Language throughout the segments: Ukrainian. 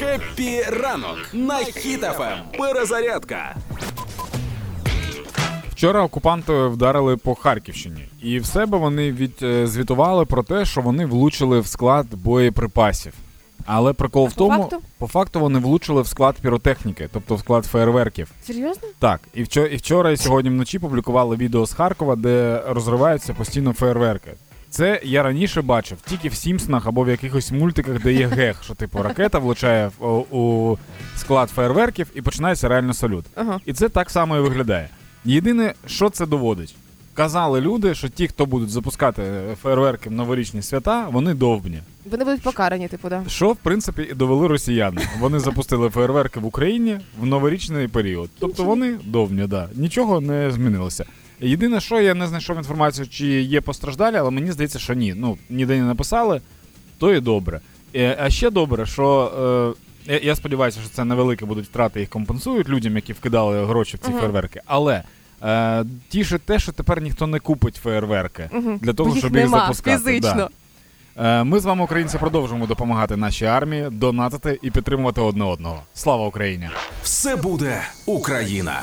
Хеппі ранок на Хіт FM. Перезарядка. Вчора окупанти вдарили по Харківщині, і в себе вони відзвітували про те, що вони влучили в склад боєприпасів. Але прикол в по тому, факту? по факту вони влучили в склад піротехніки, тобто в склад фейерверків. Серйозно? Так, і вчора, і вчора, і сьогодні вночі публікували відео з Харкова, де розриваються постійно фейерверки. Це я раніше бачив тільки в Сімпсонах або в якихось мультиках, де є гег, що типу ракета влучає у склад фейерверків і починається реально салют. Ага. І це так само і виглядає. Єдине, що це доводить. Казали люди, що ті, хто будуть запускати фейерверки в новорічні свята, вони довбні. Вони будуть покарані, типу, да. Що в принципі і довели росіяни. Вони запустили фейерверки в Україні в новорічний період. Тобто вони довбні, да. Нічого не змінилося. Єдине, що я не знайшов інформацію, чи є постраждалі, але мені здається, що ні. Ну ніде не написали, то і добре. Е, А ще добре, що е, я- сподіваюся, що це невеликі будуть втрати, їх компенсують людям, які вкидали гроші в ці Мгм. фейерверки. Але е, тішить те, що тепер ніхто не купить фейерверки Угу. для того, Бо їх щоб їх нема запускати. фізично. Да. Е, Ми з вами, українці, продовжуємо допомагати нашій армії, донатити і підтримувати одне одного. Слава Україні! Все буде Україна.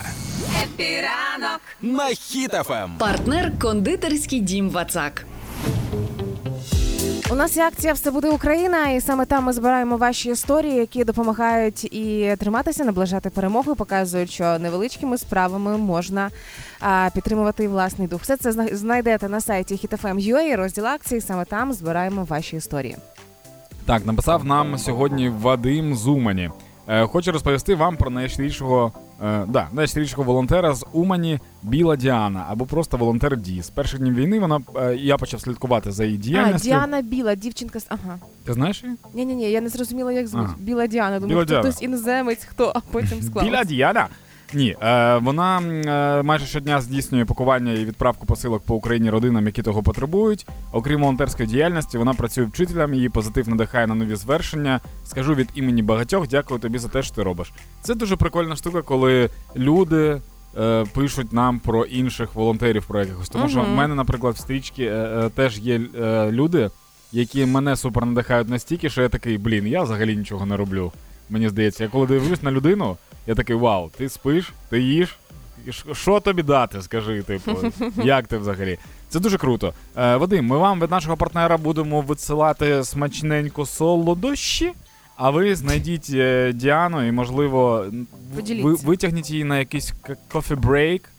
Хеппі ранок. На Хіт FM. Партнер кондитерський дім Вацак. У нас є акція Все буде Україна, і саме там ми збираємо ваші історії, які допомагають і триматися, наближати перемогу, показують, що невеличкими справами можна а, підтримувати власний дух. Все це зна- знайдете на сайті HitFM.ua, розділ акції. Саме там збираємо ваші історії. Так, написав нам сьогодні Вадим Зумані. Е, хочу розповісти вам про найщирішого, е, да, найщирішого волонтера з Умані Біла Діана або просто волонтер Ді. З перших днів війни вона е, я почав слідкувати за її А. Діана Біла, дівчинка з ага. Ти знаєш її? Ні, ні, ні, я не зрозуміла, як звуть. Ага. Біла Діана. Думаю, Біла хто Діана. хтось іноземець, хто, а потім склав. Біла Діана. Ні, е, вона е, майже щодня здійснює пакування і відправку посилок по Україні родинам, які того потребують. Окрім волонтерської діяльності, вона працює вчителем, її позитив надихає на нові звершення. Скажу від імені багатьох, дякую тобі за те, що ти робиш. Це дуже прикольна штука, коли люди. е, Пишуть нам про інших волонтерів про якихось. Тому що в мене, наприклад, в стрічці е, е, теж є е, люди, які мене супер надихають настільки, що я такий, блін, я взагалі нічого не роблю. Мені здається, я коли дивлюсь на людину, я такий вау, ти спиш, ти їш. і Що тобі дати, скажи, типу, як ти взагалі? Це дуже круто. Е, Вадим, ми вам від нашого партнера будемо висилати смачненько солодощі, а ви знайдіть е, Діану і, можливо, ви, витягніть її на якийсь кофі брейк,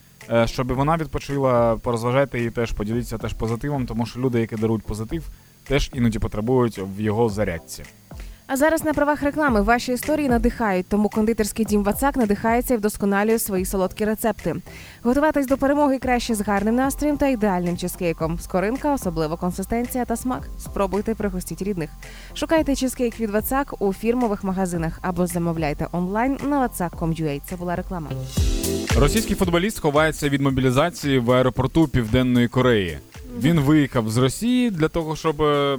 щоб вона відпочила, порозважайте її теж, поділіться теж позитивом, тому що люди, які дарують позитив, теж іноді потребують в його зарядці. А зараз на правах реклами ваші історії надихають, тому кондитерський дім Вацак надихається і вдосконалює свої солодкі рецепти. Готуватись до перемоги краще з гарним настроєм та ідеальним чизкейком. Скоринка, особлива консистенція та смак. Спробуйте пригостіть рідних. Шукайте чизкейк від Вацак у фірмових магазинах або замовляйте онлайн на vatsak.com.ua. Це була реклама. Російський футболіст ховається від мобілізації в аеропорту Південної Кореї. Він виїхав з Росії для того, щоб е,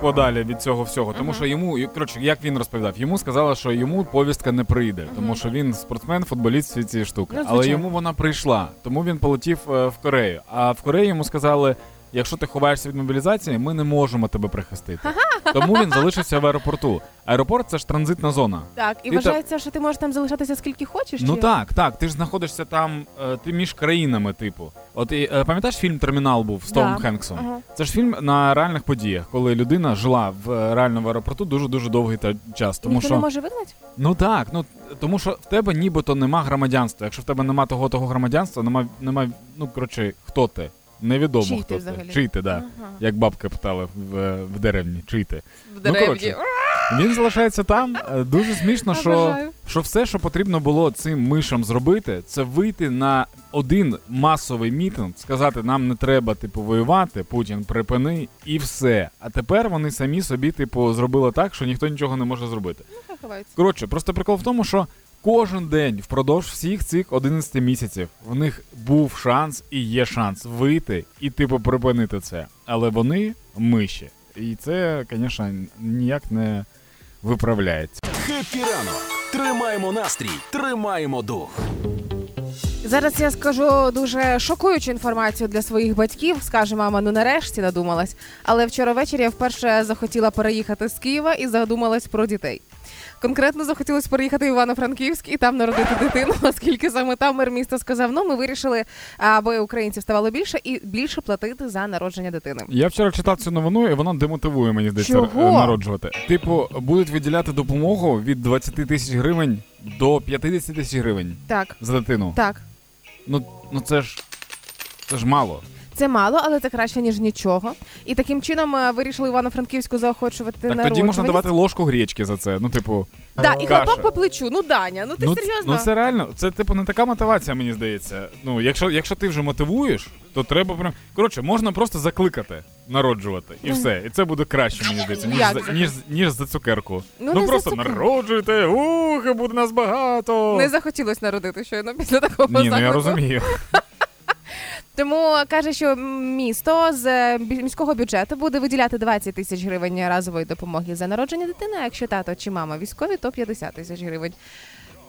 подалі від цього всього. Тому що йому, коротше, як він розповідав, йому сказали, що йому повістка не прийде, тому що він спортсмен, футболіст, всі ці штуки. Ну, Але йому вона прийшла, тому він полетів е, в Корею. А в Кореї йому сказали. Якщо ти ховаєшся від мобілізації, ми не можемо тебе прихистити. Тому він залишився в аеропорту. Аеропорт це ж транзитна зона. Так, і Ти та- вважається, що ти можеш там залишатися скільки хочеш. Ну чи? так, так. Ти ж знаходишся там, е, ти між країнами, типу. От і, е, пам'ятаєш фільм Термінал був з Томом Да. Хенксом? Ага. Це ж фільм на реальних подіях, коли людина жила в е, реальному аеропорту дуже дуже довгий та час. Тому Ніхто що не може вигнати? ну так, ну тому що в тебе нібито нема громадянства. Якщо в тебе нема того того громадянства, нема, нема ну коротше, хто ти? Невідомо Чий хто ти. взагалі? Да. Ага. Як бабки питали в, в деревні, чий ти. В Ну, деревні. коротше, Він залишається там. Е, Дуже смішно, що, що все, що потрібно було цим мишам зробити, це вийти на один масовий мітинг, сказати, нам не треба типу воювати, Путін припини, і все. А тепер вони самі собі, типу, зробили так, що ніхто нічого не може зробити. Хай. Коротше, просто прикол в тому, що кожен день впродовж всіх цих 11 місяців в них був шанс і є шанс вийти і, типу, припинити це. Але вони миші. І це, звісно, ніяк не виправляється. Хеппі ранок. Тримаємо настрій, тримаємо дух. Зараз я скажу дуже шокуючу інформацію для своїх батьків. Скаже мама, ну нарешті надумалась. Але вчора ввечері я вперше захотіла переїхати з Києва і задумалась про дітей. Конкретно захотілося переїхати в Івано-Франківськ і там народити дитину, оскільки саме там мер міста сказав: ну ми вирішили, аби українців ставало більше і більше платити за народження дитини. Я вчора читав цю новину, і вона демотивує, мені здається, Чого? народжувати. Типу, будуть виділяти допомогу від 20 тисяч гривень до 50 тисяч гривень Так, за дитину. так. Ну, ну це ж це ж мало. Це мало, але це краще ніж нічого. І таким чином е, вирішили Івано-Франківську заохочувати Так тоді можна давати ложку гречки за це. Ну, типу, Да, і Каша. хлопок по плечу. Ну Даня, ну ти ну, серйозно? ну це реально, це типу не така мотивація, мені здається. Ну, якщо, якщо ти вже мотивуєш, то треба прям. Коротше, можна просто закликати народжувати, і все. І це буде краще, мені здається, ніж, Як за, за- ніж, ніж за цукерку. Ну, Ну, не за просто цукерку. народжуйте, ух, і буде нас багато. Не захотілося народити щойно після такого Ні, ну я заклику. розумію. Тому каже, що місто з е, міського бюджету буде виділяти 20 тисяч гривень разової допомоги за народження дитини. А якщо тато чи мама військові, то 50 тисяч гривень.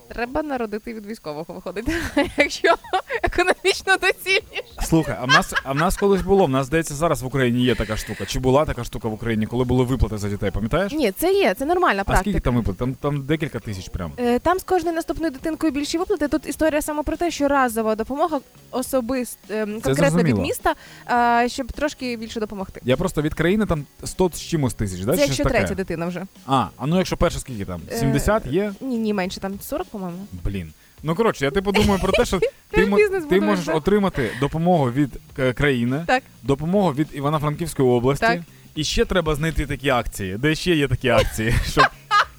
Треба народити від військового виходить, якщо економічно доцільніше. Слухай, а в нас, а в нас колись було. В нас здається, зараз в Україні є така штука. Чи була така штука в Україні, коли були виплати за дітей, пам'ятаєш? Ні, це є, це нормальна А скільки там виплат? Там, там декілька тисяч прям. Е, Там з кожною наступною дитинкою більші виплати. Тут історія саме про те, що разова допомога особист е, конкретно від міста, е, щоб трошки більше допомогти. Я просто від країни там 100 з чимось тисяч, да? Це якщо третя дитина вже. А, а ну якщо перша скільки там? Е, 70 є? Ні, ні, менше там 40, по-моєму. Блін. Ну коротше, я типу думаю про те, що ти, ти можеш отримати допомогу від е, країни, Так. допомогу від Івано-Франківської області. Так. І ще треба знайти такі акції, де ще є такі акції, щоб,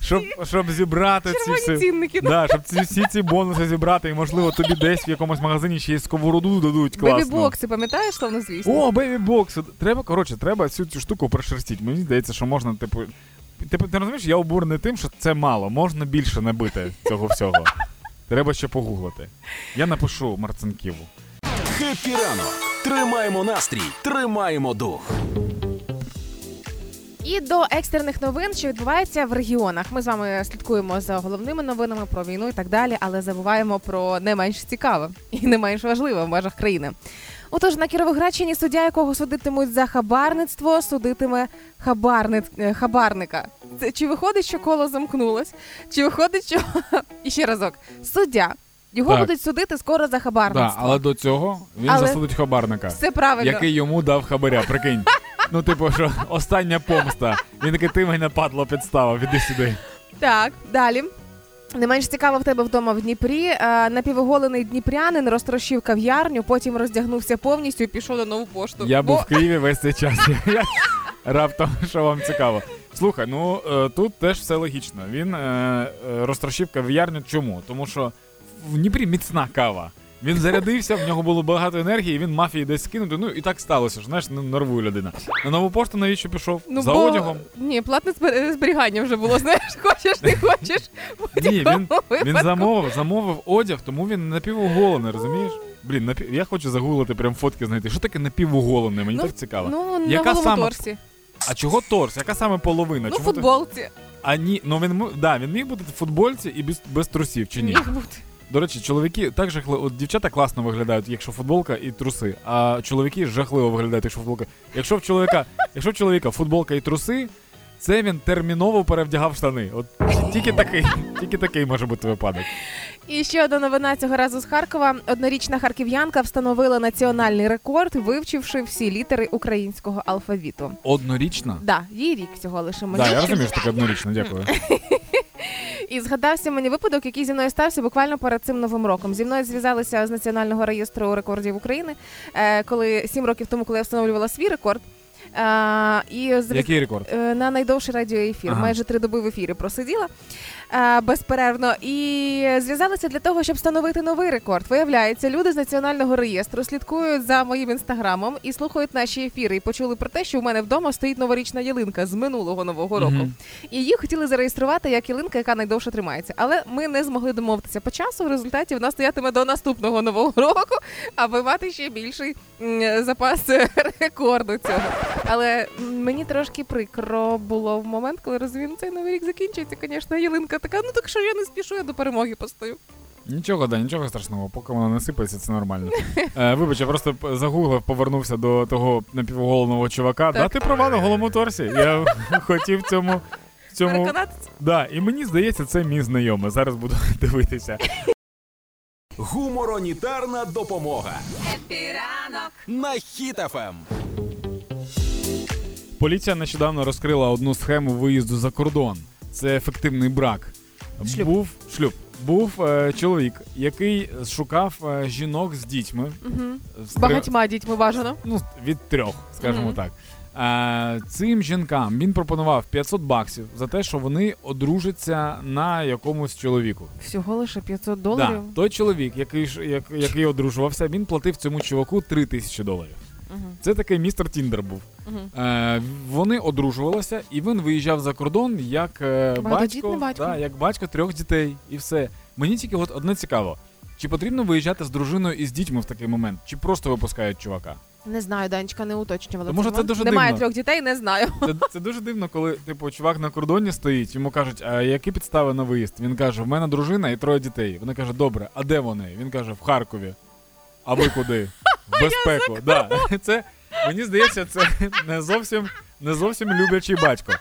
щоб, щоб зібрати ці всі. цінники. Да, щоб ці всі ці бонуси зібрати, і можливо тобі десь в якомусь магазині ще й сковороду дадуть класно. Бебі-бокси, пам'ятаєш, словно звісно? О, бейбі бокс. Треба, коротше, треба всю цю штуку прошерстити. Мені здається, що можна, типу. Типу, ти розумієш, я обурений тим, що це мало, можна більше набити цього всього. Треба ще погуглити. Я напишу Марцинківу. Хеппі ранок. Тримаємо настрій, тримаємо дух. І до екстрених новин, що відбувається в регіонах. Ми з вами слідкуємо за головними новинами про війну і так далі, але забуваємо про не менш цікаве і не менш важливе в межах країни. Отож, на Кіровоградщині суддя, якого судитимуть за хабарництво, судитиме хабарник, е, хабарника. Це чи виходить, що коло замкнулось? Чи виходить, що і ще разок суддя? Його Так. будуть судити скоро за Да, хабарництво. але до цього він Але- засудить хабарника, Все правильно. який йому дав хабаря. Прикинь. Ну, типу, що остання помста. Він такий ти мене падло підставив, іди сюди. Так, далі. Не менш цікаво в тебе вдома в Дніпрі. Е, Напівоголений дніпрянин розтрощив кав'ярню, потім роздягнувся повністю і пішов на нову пошту. Я Бо- був в Києві весь цей час. Раптом, що вам цікаво. Слухай, ну е, тут теж все логічно. Він е, розтрощив кав'ярню. Чому? Тому що в Дніпрі міцна кава. Він зарядився, в нього було багато енергії, він мав її десь скинути. Ну і так сталося, що знаєш, нервує людина. На нову пошту навіщо пішов? Ну, За бо... одягом. Ні, платне зберігання вже було. Знаєш, хочеш, не хочеш. Ні, він, він замовив, замовив одяг, тому він напівоголений, розумієш? Блін, напів... я хочу загуглити прям фотки знайти. Що таке напівоголений? Мені Ну, так цікаво. Ну, Яка на саме- торсі. А чого торс? Яка саме половина? Ну, Чому ти- футболці. А ні, ну він да, він міг бути в футбольці і без, без трусів, чи ні? Міг бути. До речі, чоловіки так жахливо. От дівчата класно виглядають, якщо футболка і труси, а чоловіки жахливо виглядають, якщо футболка. Якщо в чоловіка, якщо в чоловіка футболка і труси, це він терміново перевдягав штани. От тільки такий, тільки такий може бути випадок. І ще одна новина цього разу з Харкова. Однорічна харків'янка встановила національний рекорд, вивчивши всі літери українського алфавіту. Однорічна? Да, їй рік всього лише мені. Так, да, я розумію, що таке однорічна, дякую. І згадався мені випадок, який зі мною стався буквально перед цим новим роком. Зі мною зв'язалися з національного реєстру рекордів України, е, коли сім років тому, коли я встановлювала свій рекорд. Е, і зв'яз- Який рекорд? е, на найдовший радіоефір. Ага. Майже три доби в ефірі просиділа е, безперервно. І зв'язалися для того, щоб встановити новий рекорд. Виявляється, люди з національного реєстру слідкують за моїм інстаграмом і слухають наші ефіри. І почули про те, що у мене вдома стоїть новорічна ялинка з минулого нового року. Мгм. І її хотіли зареєструвати як ялинка, яка найдовше тримається. Але ми не змогли домовитися по часу. В результаті вона стоятиме до наступного нового року, аби мати ще більший запас рекорду цього. Але мені трошки прикро було в момент, коли розумію, цей новий рік закінчується. Звісно, ялинка така. Ну так що я не спішу, я до перемоги постою. Нічого, да, нічого страшного, поки вона не сипається, це нормально. Е, вибач, я просто загуглив, повернувся до того напівголовного чувака. Так. Да, ти права на голому торсі. Я хотів цьому, цьому. Переконатися? Да, і мені здається, це мій знайомий. Зараз буду дивитися. Гуморонітарна допомога Епіранок. на Ем. Поліція нещодавно розкрила одну схему виїзду за кордон. Це ефективний брак. Шлюб. Був шлюб. Був е, чоловік, який шукав е, жінок з дітьми. Угу. З багатьма дітьми бажано. ну, від трьох, скажімо Мгм. так. Е, цим жінкам він пропонував 500 баксів за те, що вони одружаться на якомусь чоловіку. Всього лише 500 доларів. Да, той чоловік, який, як, який одружувався, він платив цьому чуваку 3 тисячі доларів. Угу. Це такий містер Тіндер був. Угу. Е, вони одружувалися, і він виїжджав за кордон як е, батько, батько. Да, як батько трьох дітей, і все. Мені тільки от одне цікаво: чи потрібно виїжджати з дружиною і з дітьми в такий момент, чи просто випускають чувака? Не знаю, Данечка не уточнювала. То, може, це дуже Немає дивно. трьох дітей, не знаю. Це, це дуже дивно, коли типу чувак на кордоні стоїть, йому кажуть, а які підстави на виїзд? Він каже: в мене дружина і троє дітей. Вона каже, добре, а де вони? Він каже, в Харкові. А ви куди? В безпеку. Да. Це мені здається, це не зовсім не зовсім люблячий батько.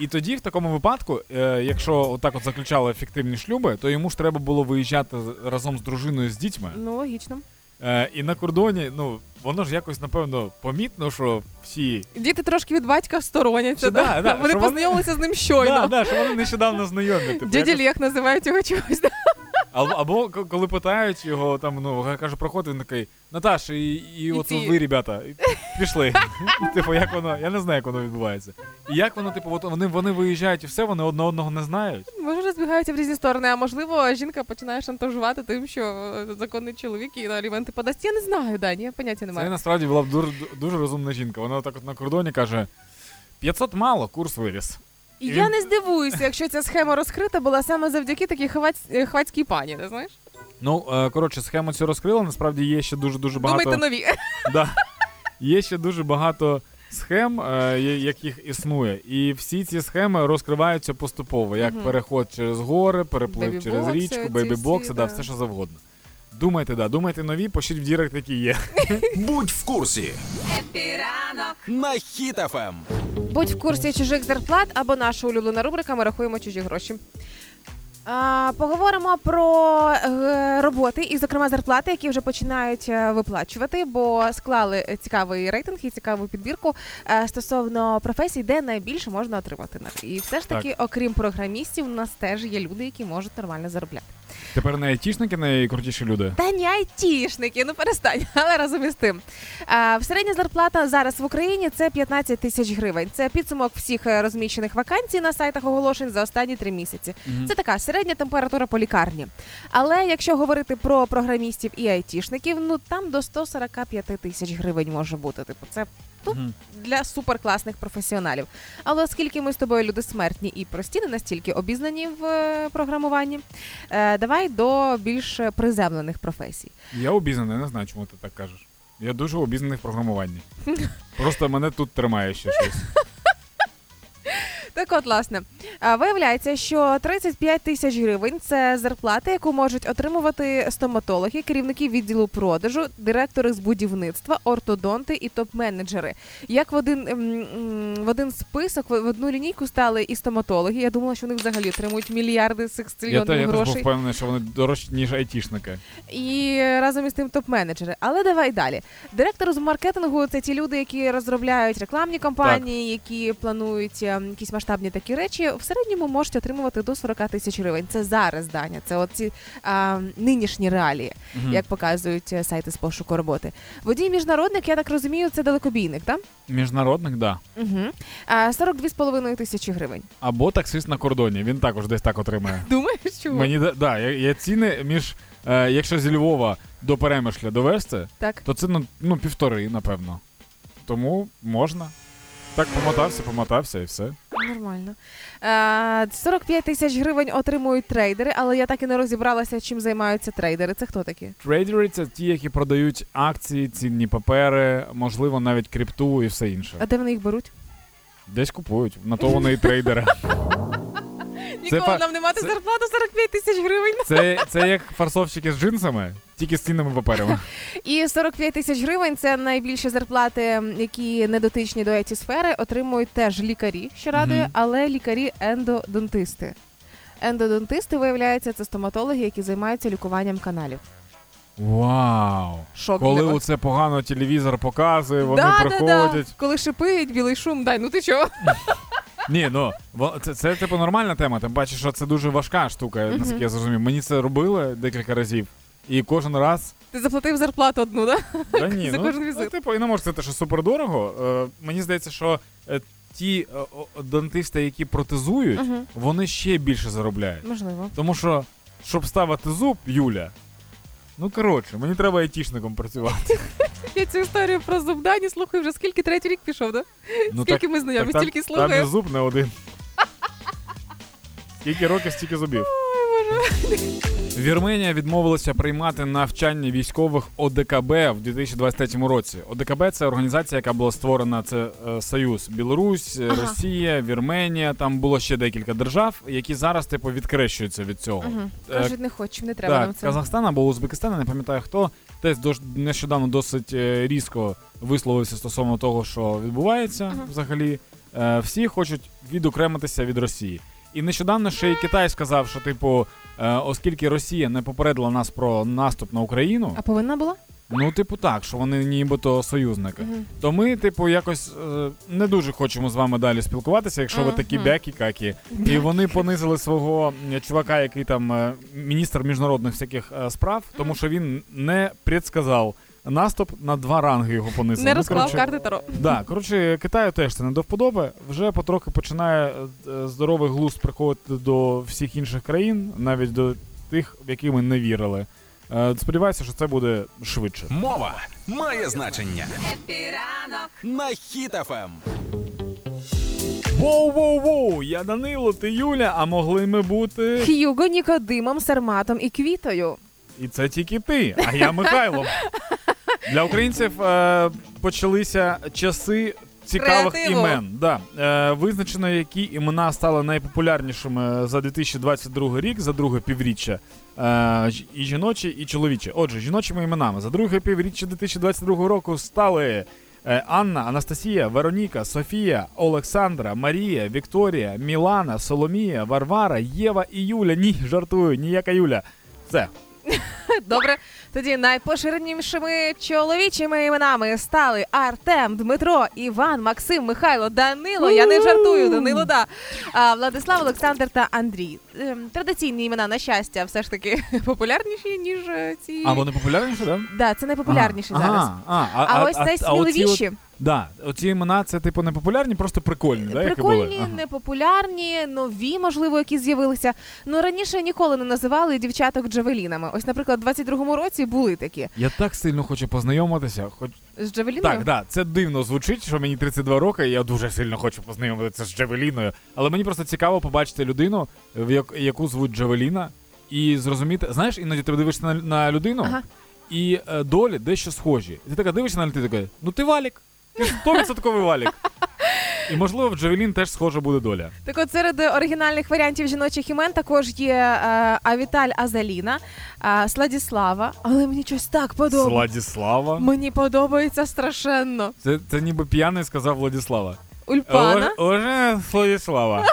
І тоді, в такому випадку, е, якщо отак от заключали ефективні шлюби, то йому ж треба було виїжджати разом з дружиною з дітьми. Ну, логічно. Е, і на кордоні, ну воно ж якось напевно помітно, що всі Діти трошки від батька стороняться. Да? да, да, Вони що вони- познайомилися з ним щойно. Да, да, що вони нещодавно знайомі. Типу, Дядя якось- Лєх називають його чогось. Або, або коли питають його, там, ну, каже, проходить, він такий, Наташ, і, і, І от ці». ви, ребята, і пішли. типу, як воно, я не знаю, як воно відбувається. І як воно, типу, от вони, вони виїжджають і все, вони одне одного не знають. Може, розбігаються в різні сторони, а можливо, жінка починає шантажувати тим, що е, законний чоловік і на аліменти подасть. Я не знаю, Дані, я поняття не Це насправді була б дуже, дуже розумна жінка. Вона так от на кордоні каже: 500 мало, курс виріс. І я не здивуюся, якщо ця схема розкрита була саме завдяки такій хваць... е, хвацькій пані, ти знаєш? Ну, е, коротше, схему цю розкрила. Насправді є ще дуже дуже багато. Думайте нові. Да. Є ще дуже багато схем, е, я- яких існує. І всі ці схеми розкриваються поступово, як Мгм. переход через гори, переплив через Бейбі-бокси річку, оці бейбі-бокси, да, да. все що завгодно. Думайте, да, думайте нові, пишіть в direct, які є. Будь в курсі Хеппі ранок. на Ем. Хіт FM. Будь в курсі чужих зарплат або наша улюблена рубрика Ми рахуємо чужі гроші. А, поговоримо про е, роботи і, зокрема, зарплати, які вже починають е, виплачувати, бо склали цікавий рейтинг і цікаву підбірку е, стосовно професій, де найбільше можна отримати. І все ж таки, окрім програмістів, у нас теж є люди, які можуть нормально заробляти. Тепер не айтішники найкрутіші люди. Та не айтішники, ну перестань, але разом із тим. А, середня зарплата зараз в Україні це 15 тисяч гривень. Це підсумок всіх е, розміщених вакансій на сайтах оголошень за останні три місяці. Мгм. Це така середня температура по лікарні. Але якщо говорити про програмістів і айтішників, ну там до 145 тисяч гривень може бути. Типу, це ну, для суперкласних професіоналів. Але оскільки ми з тобою люди смертні і прості, не настільки обізнані в е, програмуванні, е, давай до більш приземлених професій. Я обізнаний, не знаю, чому ти так кажеш. Я дуже обізнаний в програмуванні. Просто мене тут тримає ще щось. Так от, власне, виявляється, що 35 тисяч гривень це зарплата, яку можуть отримувати стоматологи, керівники відділу продажу, директори з будівництва, ортодонти і топ-менеджери. Як в один ем, в один список, в одну лінійку стали і стоматологи. Я думала, що вони взагалі отримують мільярди Я, секстрильйонів те, я теж був впевнений, що вони дорожчі, ніж айтішники. І разом із тим топ-менеджери. Але давай далі. Директори з маркетингу це ті люди, які розробляють рекламні кампанії, які планують ем, якісь масштабні такі речі. В середньому можуть отримувати до 40 тисяч гривень. Це зараз Даня. Це оці а, нинішні реалії, Мгм. як показують е, сайти з пошуку роботи. Водій міжнародник, я так розумію, це далекобійник, так? Міжнародних, да. Угу. А, 42,5 тисячі гривень. Або таксист на кордоні. Він також десь так отримає. Думаєш, чого? Мені да, да, є, є ціни між. Е, якщо зі Львова до Перемишля довести, Так. то це ну, ну півтори, напевно. Тому можна. Так помотався, помотався і все. Нормально. Е, 45 тисяч гривень отримують трейдери, але я так і не розібралася, чим займаються трейдери. Це хто такі? Трейдери це ті, які продають акції, цінні папери, можливо, навіть крипту і все інше. А де вони їх беруть? Десь купують. На то вони і трейдери. Ніколи фа- нам не мати це- зарплату 45 тисяч гривень. Це, це як фарсовщики з джинсами, тільки з цінними паперами. І 45 тисяч гривень це найбільші зарплати, які не дотичні до еті сфери, отримують теж лікарі, що радує, Мгм. але лікарі-ендодонтисти. Ендодонтисти, виявляється, це стоматологи, які займаються лікуванням каналів. Вау! Шок Коли вас. оце погано телевізор показує, вони да, приходять. Да, да. Коли шипить, білий шум, дай, ну ти чого? Ні, ну це, це типу нормальна тема. Тим паче, що це дуже важка штука, наскільки я зрозумів. Мені це робили декілька разів, і кожен раз. Ти заплатив зарплату одну, да? Та ні, За ну, кожен ну, типу, і не можу сказати, що супердорого. Е, мені здається, що е, ті е, о, дантисти, які протезують, Угу. вони ще більше заробляють. Можливо. Тому що, щоб ставити зуб, Юля. Ну коротше, мені треба айтішником працювати. Я цю історію про зубдані слухаю вже скільки третій рік пішов, да? Ну, Скільки ми знайомі, там- стільки Там слухаю. зуб не один. Скільки років, стільки зубів. Вірменія відмовилася приймати навчання військових ОДКБ в 2023 році. ОДКБ це організація, яка була створена. Це е, Союз Білорусь, е, Ага. Росія, Вірменія. Там було ще декілька держав, які зараз типу відкрещуються від цього. Угу. Е, Кажуть, не хочу, не треба так, нам це. Казахстан або Узбекистан, не пам'ятаю хто, теж нещодавно досить е, різко висловився стосовно того, що відбувається Ага. взагалі. Е, всі хочуть відокремитися від Росії. І нещодавно ще й Китай сказав, що, типу, оскільки Росія не попередила нас про наступ на Україну, А повинна була? ну, типу, так, що вони нібито союзники. Угу. То ми, типу, якось е, не дуже хочемо з вами далі спілкуватися, якщо ви такі бякі-какі. І вони понизили свого чувака, який там е, міністр міжнародних всяких е, справ, тому що він не предсказав наступ на два ранги його понизили. Не Ну, розклав коротше, карти Таро. Да, коротше, Китаю теж це не до вподоби. Вже потрохи починає е, здоровий глузд приходити до всіх інших країн, навіть до тих, в які ми не вірили. Е, Сподіваюся, що це буде швидше. Мова має значення. Хеппі ранок, На Ем. Хіт FM. Воу-воу-воу! Я Данило, ти Юля, а могли ми бути. Х'юго, Нікодимом, Сарматом і Квітою. І це тільки ти, а я Михайло. Для українців е, почалися часи цікавих Креативу. імен. Да. Е, визначено, які імена стали найпопулярнішими за 2022 рік, за друге півріччя. Е, ж- і жіночі, і чоловічі. Отже, жіночими іменами за друге півріччя 2022 року стали. е, Анна, Анастасія, Вероніка, Софія, Олександра, Марія, Вікторія, Мілана, Соломія, Варвара, Єва і Юля. Ні, жартую, ніяка Юля. Все. Добре, тоді найпоширенішими чоловічими іменами стали Артем, Дмитро, Іван, Максим, Михайло, Данило. Я не жартую, Данило, да. Владислав, Олександр та Андрій. Ем, Традиційні імена на щастя все ж таки популярніші, ніж е, ці. А вони популярніші, так? Да, це найпопулярніші зараз. А, ось найсміливіші. Да, оці імена це типу не популярні, просто прикольні, да, які Прикольні. Ага. непопулярні, нові, можливо, які з'явилися. Ну раніше ніколи не називали дівчаток джавелінами. Ось, наприклад, у 22-му році були такі Я так сильно хочу познайомитися. Хоч з джавеліною. так, да, це дивно звучить, що мені 32 роки, і я дуже сильно хочу познайомитися з Джавеліною. Але мені просто цікаво побачити людину, в як- яку звуть Джавеліна, і зрозуміти. Знаєш, іноді ти дивишся на, на людину, Ага. і е, долі дещо схожі. І ти така дивишся на людину, ти така, ну ти валік. Ти ж 100% валік. І можливо, в Джавелін теж схожа буде доля. Так от серед оригінальних варіантів жіночих імен також є е, Авіталь Азаліна, е, Сладіслава, але мені щось так подобається. Владіслава. Мені подобається страшенно. Це, це ніби п'яний сказав Владіслава. Ульпана, Уже Владіслава.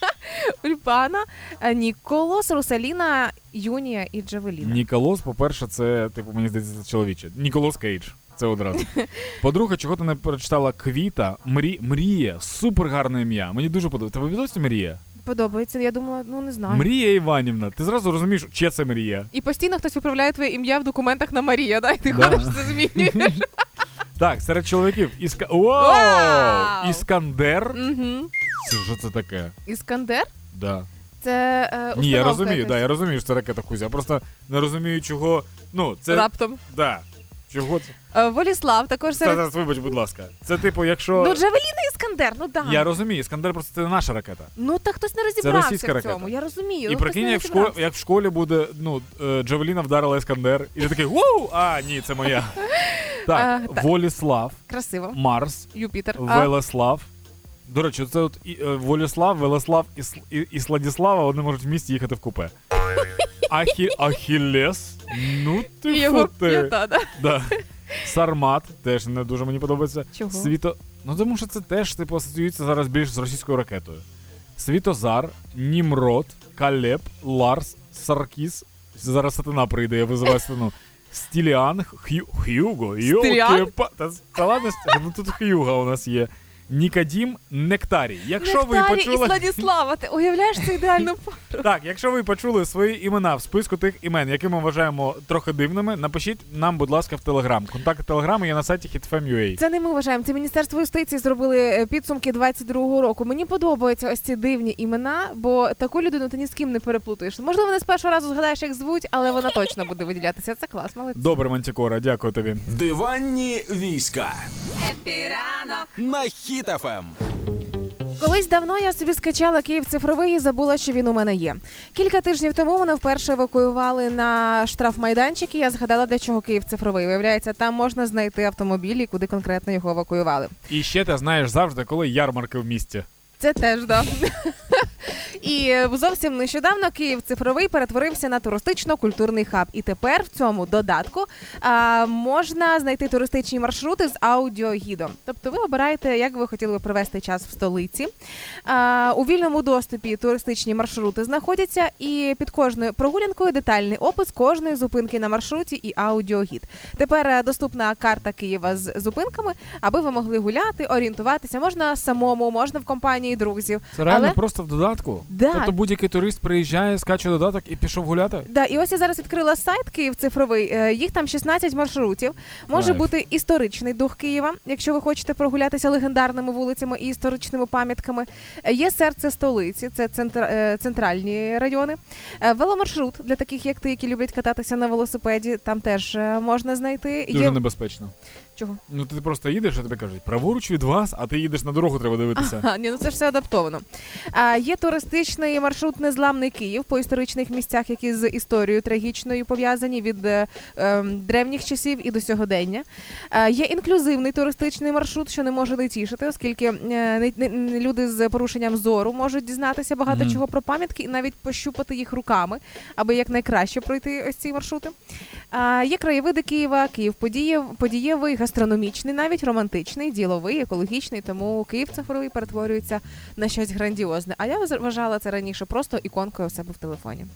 Ульпана, е, Ніколос, Русаліна, Юнія і Джавеліна. Ніколос, по-перше, це, типу, мені здається, це чоловіче. Ніколос Кейдж. Це одразу. По-друге, чого ти не прочитала Квіта, Мрі... Мрія, супер гарне ім'я. Мені дуже подобається. Тебе відомості Мрія? Подобається, я думала, ну не знаю. Мрія Іванівна. Ти зразу розумієш, чи це Мрія. І постійно хтось виправляє твоє ім'я в документах на Марія, да? І ти Да. ходиш, це змінюєш. Так, серед чоловіків Іска... Вау! Вау! Іскандер. Це що це таке? Іскандер? Да. Це е, Ні, я установка розумію, якась. да, я розумію, що це ракета Кузя. Я просто не розумію, чого. Ну, це. Раптом. Да. Чого це? Е, Воліслав також серед... Зараз, вибач, будь ласка. Це типу, якщо. Ну, Джавеліна Іскандер, ну да. Я розумію, Іскандер просто це не наша ракета. Ну так хтось не розібрався російська в ракета. цьому. Я розумію. І ну, прикинь, не як в, школі, розібрався. як в школі буде, ну, е, Джавеліна вдарила Іскандер, і ти такий воу! А, ні, це моя. Так, А, так. Воліслав, Красиво. Марс, Юпітер. А, Велеслав. До речі, це от і, е, Воліслав, Велеслав і, Сл- і, і Сладіслава вони можуть в місті їхати в купе. Ахі, Ахілес. Ну ти його п'ята, да? Да. Сармат теж не дуже мені подобається. Чого? Світо. Ну тому що це теж типу асоціюється зараз більш з російською ракетою. Світозар, Німрод, Калеб, Ларс, Саркіс. Зараз сатана прийде, я визиваю сатану. Стіліан, Х'ю, Х'юго, Стіліан? йоки, та, та ладно, ну тут Х'юго у нас є. Нікадім, Нектарій. Якщо ви почули... і Сладіслава, ти уявляєш цю ідеальну пару? Так, якщо ви почули свої імена в списку тих імен, які ми вважаємо трохи дивними, напишіть нам, будь ласка, в Телеграм. Контакт Телеграму є на сайті hitfm.ua. Це не ми вважаємо. Це Міністерство юстиції зробили е, підсумки 22-го року. Мені подобаються ось ці дивні імена, бо таку людину ти ні з ким не переплутаєш. Можливо, не з першого разу згадаєш, як звуть, але вона точно буде виділятися. Це клас, молодець. Добре, Мантікора, дякую тобі. Диванні війська Хеппі ранок, на. Хіт FM. Колись давно я собі скачала Київ цифровий і забула, що він у мене є. Кілька тижнів тому мене вперше евакуювали на штрафмайданчик, і я згадала, для чого Київ цифровий. Виявляється, там можна знайти автомобіль і куди конкретно його евакуювали. І ще ти знаєш завжди, коли ярмарки в місті. Це теж да. І е, зовсім нещодавно Київ цифровий перетворився на туристично-культурний хаб. І тепер в цьому додатку а, можна знайти туристичні маршрути з аудіогідом. Тобто ви обираєте, як ви хотіли провести час в столиці. А, у вільному доступі туристичні маршрути знаходяться, і під кожною прогулянкою детальний опис кожної зупинки на маршруті і аудіогід. Тепер е, доступна карта Києва з зупинками, аби ви могли гуляти, орієнтуватися. Можна самому, можна в компанії друзів. Це реально Але- просто в додатку. Да. Тобто будь-який турист приїжджає, скачує додаток і пішов гуляти. Да, і ось я зараз відкрила сайт Київ цифровий. Е, Їх там 16 маршрутів. Може Кайф. бути історичний дух Києва, якщо ви хочете прогулятися легендарними вулицями і історичними пам'ятками. Е, Є серце столиці, це центр, е, центральні райони. Веломаршрут для таких, як ти, які люблять кататися на велосипеді. Там теж можна знайти. Дуже Є небезпечно. Чого? Ну ти просто їдеш, а тобі кажуть, праворуч від вас, а ти їдеш на дорогу, треба дивитися. Ага, ні, ну це ж все адаптовано. А, є туристичний маршрут Незламний Київ по історичних місцях, які з історією трагічною пов'язані від е, ем, древніх часів і до сьогодення. А, є інклюзивний туристичний маршрут, що не може не тішити, оскільки е, не, не- не- люди з порушенням зору можуть дізнатися багато Мгм. чого про пам'ятки і навіть пощупати їх руками, аби якнайкраще пройти ось ці маршрути. А, є краєвиди Києва, Київ подієв, подієвий, гастрономічний, навіть романтичний, діловий, екологічний. Тому Київ цифровий перетворюється на щось грандіозне. А я вважала це раніше просто іконкою у себе в телефоні.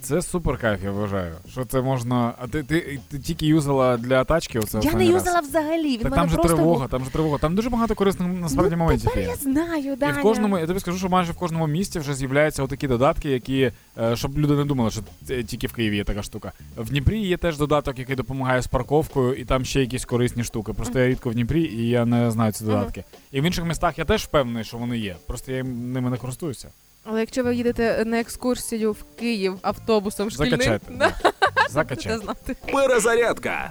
Це супер кайф, я вважаю. Що це можна. А ти, ти, ти тільки юзала для тачки оце я не останній раз? юзала взагалі. Він Так мене там же просто тривога, там же тривога. Там дуже багато корисних насправді ну, моментів тепер є. я знаю, да. І в кожному, я тобі скажу, що майже в кожному місті вже з'являються отакі додатки, які, е, щоб люди не думали, що тільки в Києві є така штука. В Дніпрі є теж додаток, який допомагає з парковкою, і там ще якісь корисні штуки. Просто я рідко в Дніпрі і я не знаю ці додатки. І в інших містах я теж впевнений, що вони є. Просто я ними не користуюся. Але якщо ви їдете на екскурсію в Київ автобусом шкільним, Закачайте. да, да. будете Закачайте. знати. Перезарядка.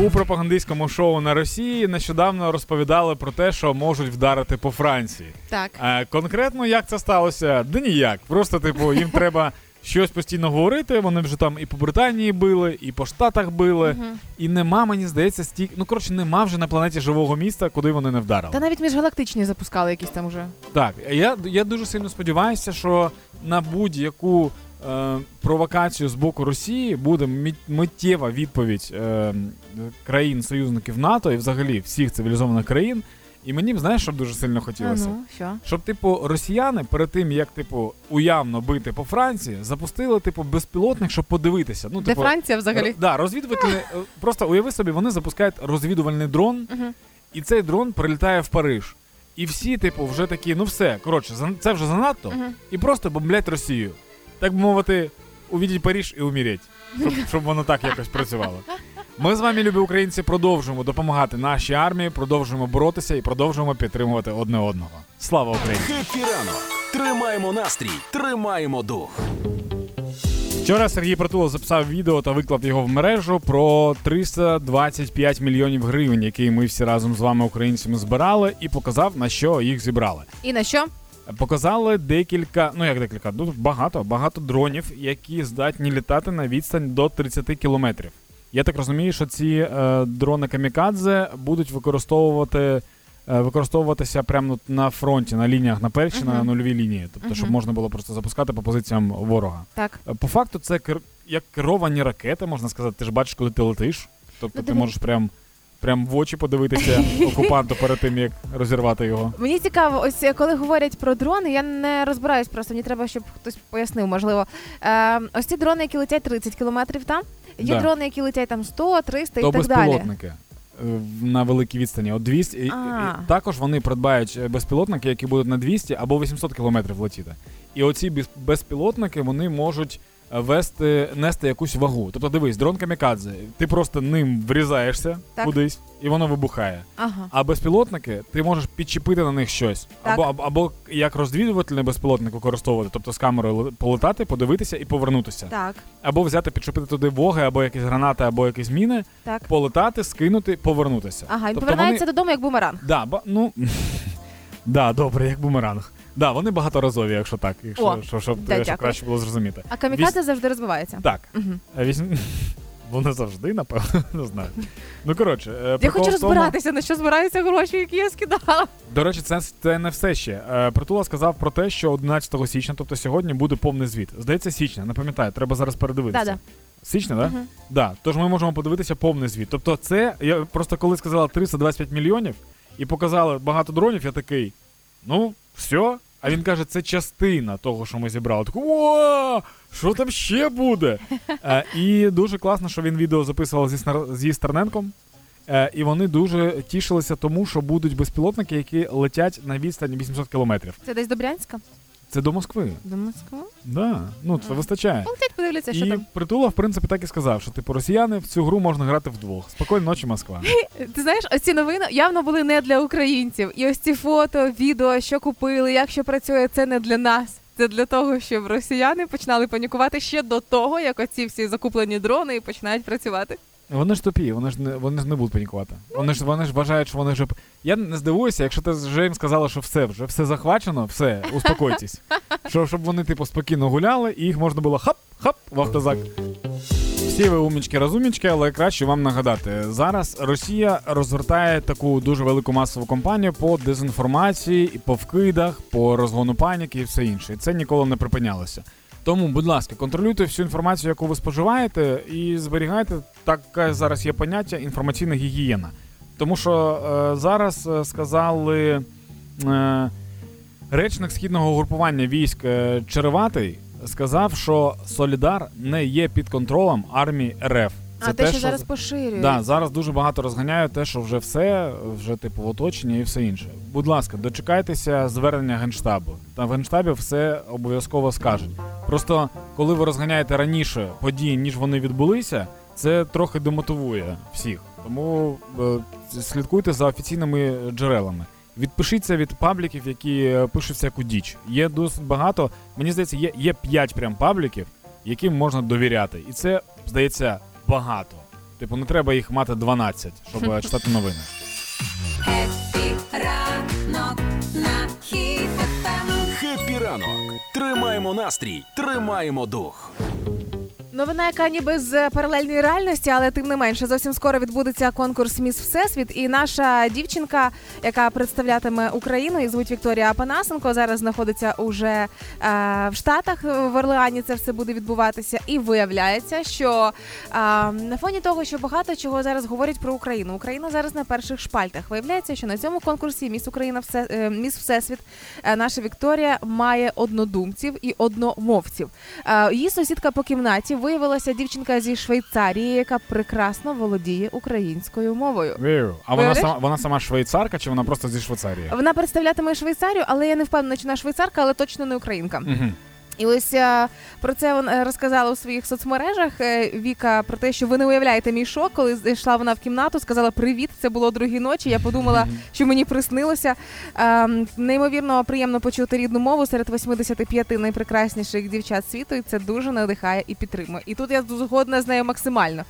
У пропагандистському шоу на Росії нещодавно розповідали про те, що можуть вдарити по Франції. Так. Е, конкретно як це сталося? Да ніяк. Просто, типу, їм треба щось постійно говорити. Вони вже там і по Британії били, і по Штатах били. Мгм. І нема, мені здається, стільки. Ну коротше, нема вже на планеті живого міста, куди вони не вдарили. Та навіть міжгалактичні запускали якісь там уже. Так, я, я дуже сильно сподіваюся, що на будь-яку е, провокацію з боку Росії буде миттєва відповідь е, країн-союзників НАТО і взагалі всіх цивілізованих країн. І мені б знаєш, що б дуже сильно А хотілося. ну, що? Щоб, типу, росіяни перед тим, як типу уявно бити по Франції, запустили типу безпілотник, щоб подивитися. Ну, Де типу, Франція взагалі? р- да, розвідувальний. е, Просто уяви собі, вони запускають розвідувальний дрон, і цей дрон прилітає в Париж. І всі, типу, вже такі, ну все, коротше, це вже занадто, і просто бомблять Росію. Так би мовити, увидеть Париж и умереть, щоб, щоб воно так якось працювало. Ми з вами, любі українці, продовжуємо допомагати нашій армії, продовжуємо боротися і продовжуємо підтримувати одне одного. Слава Україні! Хеппі ранок. Тримаємо настрій, тримаємо дух. Вчора Сергій Притулов записав відео та виклав його в мережу про 325 мільйонів гривень, які ми всі разом з вами, українцями, збирали, і показав на що їх зібрали. І на що? Показали декілька, ну як декілька, ну багато, багато дронів, які здатні літати на відстань до 30 кілометрів. Я так розумію, що ці е, дрони камікадзе будуть використовувати. е, Використовуватися прямо на фронті, на лініях на першій, на Мгм. нульовій лінії, тобто, щоб можна було просто запускати по позиціям ворога. Так. Е, По факту, це кер... як керовані ракети, можна сказати. Ти ж бачиш, коли ти летиш. Тобто Ну, ти можеш прям, прям в очі подивитися окупанту перед тим, як розірвати його. Мені цікаво, ось коли говорять про дрони, я не розбираюсь просто. Мені треба, щоб хтось пояснив, можливо. Е, ось ці дрони, які летять 30 кілометрів там. Є Да. дрони, які летять там 100, 300 То і так далі. безпілотники е, на великій відстані. От 200, і- і- А. також вони придбають е, безпілотники, які будуть на 200 або 800 кілометрів летіти. І оці без- безпілотники вони можуть вести, нести якусь вагу. Тобто дивись, дрон камікадзе, ти просто ним врізаєшся Так. кудись, і воно вибухає. Ага. А безпілотники ти можеш підчепити на них щось. Так. Або, або, або як розвідувальний безпілотник використовувати, тобто з камерою полетати, подивитися і повернутися. Так, Або взяти, підчепити туди воги, або якісь гранати, або якісь міни, так. полетати, скинути, повернутися. Ага, він Тобто повертається вони... додому як бумеранг. Да, ба... ну... да, добре, як бумеранг. Да, вони багаторазові, якщо так, якщо О, що, щоб, да, щоб краще було зрозуміти. А камікадзе завжди розбивається. Так, Угу. вісім... вони завжди, напевно, не знаю. Ну коротше, е, Я хочу в тому- розбиратися, на що збираються гроші, які я скидала. До речі, це, це не все ще. Е, Притула сказав про те, що 11 січня, тобто сьогодні, буде повний звіт. Здається, січня, не пам'ятаю, треба зараз передивитися. Да-да. Січня, так? Да? Мгм. Да. Тож ми можемо подивитися повний звіт. Тобто, це я просто коли сказала 325 мільйонів і показали багато дронів, я такий. Ну, все. А він каже, це частина того, що ми зібрали. Так, о, що там ще буде? Е, і дуже класно, що він відео записував зі, зі Стерненком. Е, і вони дуже тішилися тому, що будуть безпілотники, які летять на відстані 800 кілометрів. Це десь до Брянська? Це до Москви. До Москви? Да. Ну, це Ага. вистачає. Полетять, подивляться, що І там. Притула, в принципі, так і сказав, що типу росіяни в цю гру можна грати вдвох. Спокійної ночі, Москва. Ти знаєш, ось ці новини явно були не для українців. І ось ці фото, відео, що купили, як що працює, це не для нас. Це для того, щоб росіяни починали панікувати ще до того, як оці всі закуплені дрони і починають працювати. Вони ж тупі, вони ж не вони ж не будуть панікувати. Вони ж вони ж вважають, що вони вже. Я не здивуюся, якщо ти вже їм сказала, що все, вже все захвачено, все, успокойтесь. Що, щоб вони, типу, спокійно гуляли, і їх можна було хап-хап в автозак. Всі ви умічки розумічки, але краще вам нагадати. Зараз Росія розгортає таку дуже велику масову кампанію по дезінформації, по вкидах, по розгону паніки і все інше. І це ніколи не припинялося. Тому, будь ласка, контролюйте всю інформацію, яку ви споживаєте, і зберігайте таке зараз є поняття інформаційна гігієна. Тому що е, зараз е, сказали е, речник східного групування військ е, Череватий сказав, що Солідар не є під контролем армії РФ. А те, що зараз поширюють. Да, зараз дуже багато розганяють те, що вже все, вже типу в оточенні і все інше. Будь ласка, дочекайтеся звернення генштабу. Та в генштабі все обов'язково скажуть. Просто коли ви розганяєте раніше події, ніж вони відбулися, це трохи демотивує всіх. Тому е, слідкуйте за офіційними джерелами. Відпишіться від пабліків, які е, пишуть всяку діч. Є досить багато. Мені здається, є, є 5 прям пабліків, яким можна довіряти. І це, здається, багато. Типу, не треба їх мати 12, щоб читати новини. Хеппі ранок на. Хеппі ранок. Тримаємо настрій, тримаємо дух. Новина, яка ніби з паралельної реальності, але тим не менше, зовсім скоро відбудеться конкурс Міс Всесвіт. І наша дівчинка, яка представлятиме Україну, і звуть Вікторія Апанасенко, зараз знаходиться уже е, в Штатах в Орлеані. Це все буде відбуватися. І виявляється, що е, на фоні того, що багато чого зараз говорять про Україну, Україна зараз на перших шпальтах. Виявляється, що на цьому конкурсі Міс Україна все е, Міс Всесвіт е, наша Вікторія має однодумців і одномовців. Е, Її сусідка по кімнаті виявилася дівчинка зі Швейцарії, яка прекрасно володіє українською мовою. Вірю. А вона Виявляєш? сама вона сама швейцарка, чи вона просто зі Швейцарії? Вона представлятиме Швейцарію, але я не впевнена, чи вона швейцарка, але точно не українка. Угу. І ось е, про це вона розказала у своїх соцмережах. Е, Віка про те, що ви не уявляєте мій шок, коли зайшла вона в кімнату, сказала привіт. Це було о другій ночі. Я подумала, що мені приснилося. Е, неймовірно приємно почути рідну мову серед 85 найпрекрасніших дівчат світу, і це дуже надихає і підтримує. І тут я згодна з нею максимально.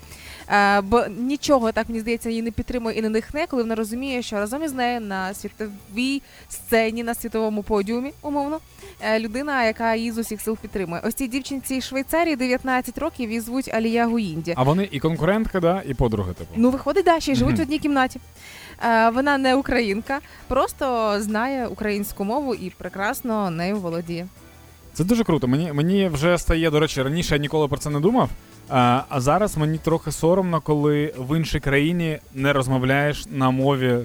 Е, бо нічого так мені здається її не підтримує і не дихне, коли вона розуміє, що разом із нею на світовій сцені, на світовому подіумі, умовно, е, людина, яка її з усіх всіх сил підтримує. Ось цій дівчинці із Швейцарії 19 років і звуть Алія Гуїнді. А вони і конкурентка, да, і подруги, типу. Ну, виходить, да, ще й живуть в одній кімнаті. Е, вона не українка, просто знає українську мову і прекрасно нею володіє. Це дуже круто. Мені, мені вже стає, до речі, раніше я ніколи про це не думав. А, а зараз мені трохи соромно, коли в іншій країні не розмовляєш на мові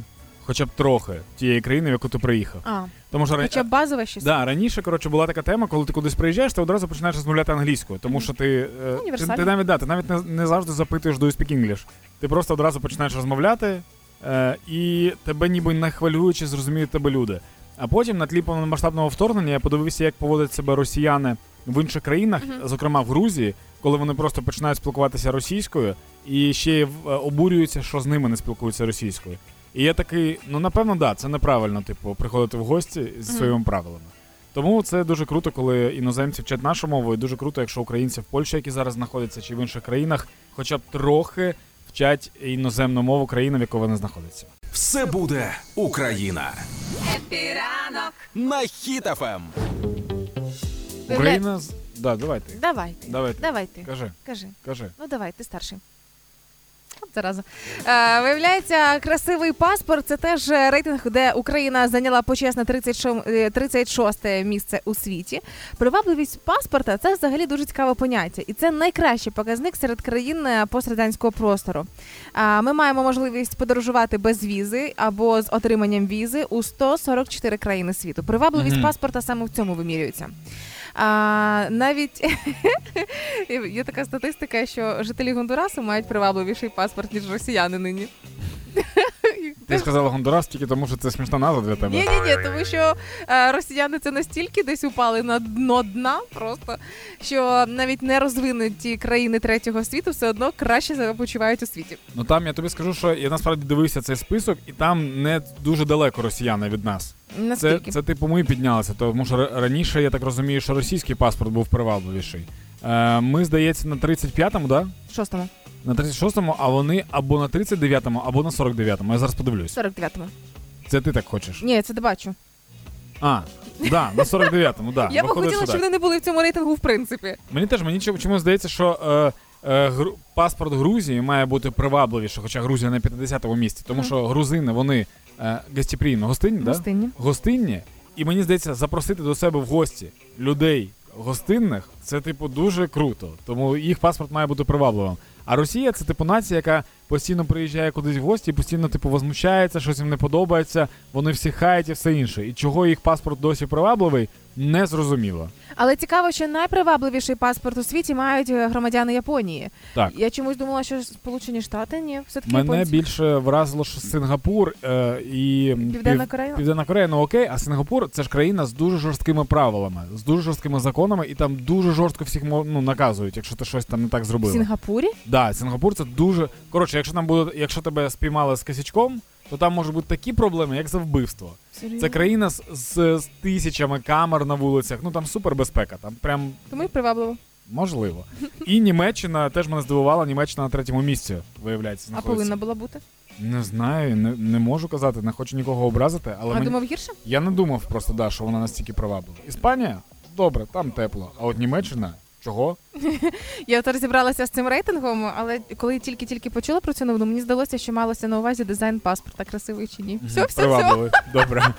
хоча б трохи тієї країни, в яку ти приїхав. А, Тому що хоча б базове щось. Да, раніше, коротше, була така тема, коли ти кудись приїжджаєш, ти одразу починаєш розмовляти англійською, тому що ти, е, ти, ти навіть да, ти навіть не, не завжди запитуєш do you speak English. Ти просто одразу починаєш розмовляти, е, і тебе ніби не хвилюючи, зрозуміють тебе люди. А потім на тлі повномасштабного вторгнення я подивився, як поводять себе росіяни в інших країнах, Мгм. зокрема в Грузії, коли вони просто починають спілкуватися російською і ще й е, обурюються, що з ними не спілкуються російською. І я такий, ну напевно, да, це неправильно, типу, приходити в гості зі своїми правилами. Тому це дуже круто, коли іноземці вчать нашу мову, і дуже круто, якщо українці в Польщі, які зараз знаходяться, чи в інших країнах, хоча б трохи вчать іноземну мову країни, в якій вони знаходяться. Все буде Україна. Хеппі ранок. На Ем. Хіт FM. Україна. Да, давайте. Давайте. Давайте. Давайте. Кажи, Кажи. кажи. Ну давай, ти старший. Зараза. Е, виявляється, красивий паспорт це теж рейтинг, де Україна зайняла почесне 36, е, 36 місце у світі. Привабливість паспорта це взагалі дуже цікаве поняття, і це найкращий показник серед країн е, пострадянського простору. Ми маємо можливість подорожувати без візи або з отриманням візи у 144 країни світу. Привабливість Мгм. паспорта саме в цьому вимірюється. А, навіть є така статистика, що жителі Гондурасу мають привабливіший паспорт, ніж росіяни нині. Ти сказала Гондурас тільки тому, що це смішна назва для тебе. Ні, ні, ні, тому що е, росіяни це настільки десь упали на дно дна, просто що навіть не розвинуті країни третього світу все одно краще себе почувають у світі. Ну там я тобі скажу, що я насправді дивився цей список, і там не дуже далеко росіяни від нас. Це, Наскільки? це типу ми піднялися, тому що ра- раніше я так розумію, що російський паспорт був привабливіший. Е, ми, здається, на 35-му, да? Шостому, На 36-му, а вони або на 39-му, або на 49-му. Я зараз подивлюсь. 49-му. Це ти так хочеш. Ні, це бачу. А, да, на 49-му, да. я б Виходить, хотіла, що щоб так. вони не були в цьому рейтингу в принципі. Мені теж мені чому- чомусь здається, що е, е, гру- паспорт Грузії має бути привабливіше, хоча Грузія на 50-му місці, тому Мгм. що грузини вони е, гостеприємно, гостинні, да? Гостинні. гостинні, і мені здається, запросити до себе в гості людей гостинних це, типу, дуже круто. Тому їх паспорт має бути привабливим. А Росія це типу нація, яка постійно приїжджає кудись в гості, постійно типу возмущається, щось їм не подобається, вони всі хають і все інше. І чого їх паспорт досі привабливий, не зрозуміло. Але цікаво, що найпривабливіший паспорт у світі мають е, громадяни Японії. Так. Я чомусь думала, що Сполучені Штати ні, все таки Мене японці. більше вразило, що Сингапур е, і Південна Корея. Південна Корея, ну окей, а Сингапур це ж країна з дуже жорсткими правилами, з дуже жорсткими законами, і там дуже жорстко всіх ну, наказують, якщо ти щось там не так зробив. Сінгапурі? Да, Сингапур це дуже. Коротше, якщо там буде, якщо тебе спіймали з косячком, то там можуть бути такі проблеми, як за вбивство. Серйозно? Це країна з, з, з тисячами камер на вулицях. Ну там супер безпека. Там прям Тому й привабливо. можливо. І Німеччина теж мене здивувала. Німеччина на третьому місці, виявляється, А повинна була бути. Не знаю, не, не можу казати, не хочу нікого образити, але а мені... думав гірше? я не думав просто, да, що вона настільки приваблива. Іспанія добре, там тепло. А от Німеччина чого? Я от розібралася з цим рейтингом, але коли тільки-тільки почула про цю новину, мені здалося, що малося на увазі дизайн паспорта, красивий чи ні. Все, все, все. Добре.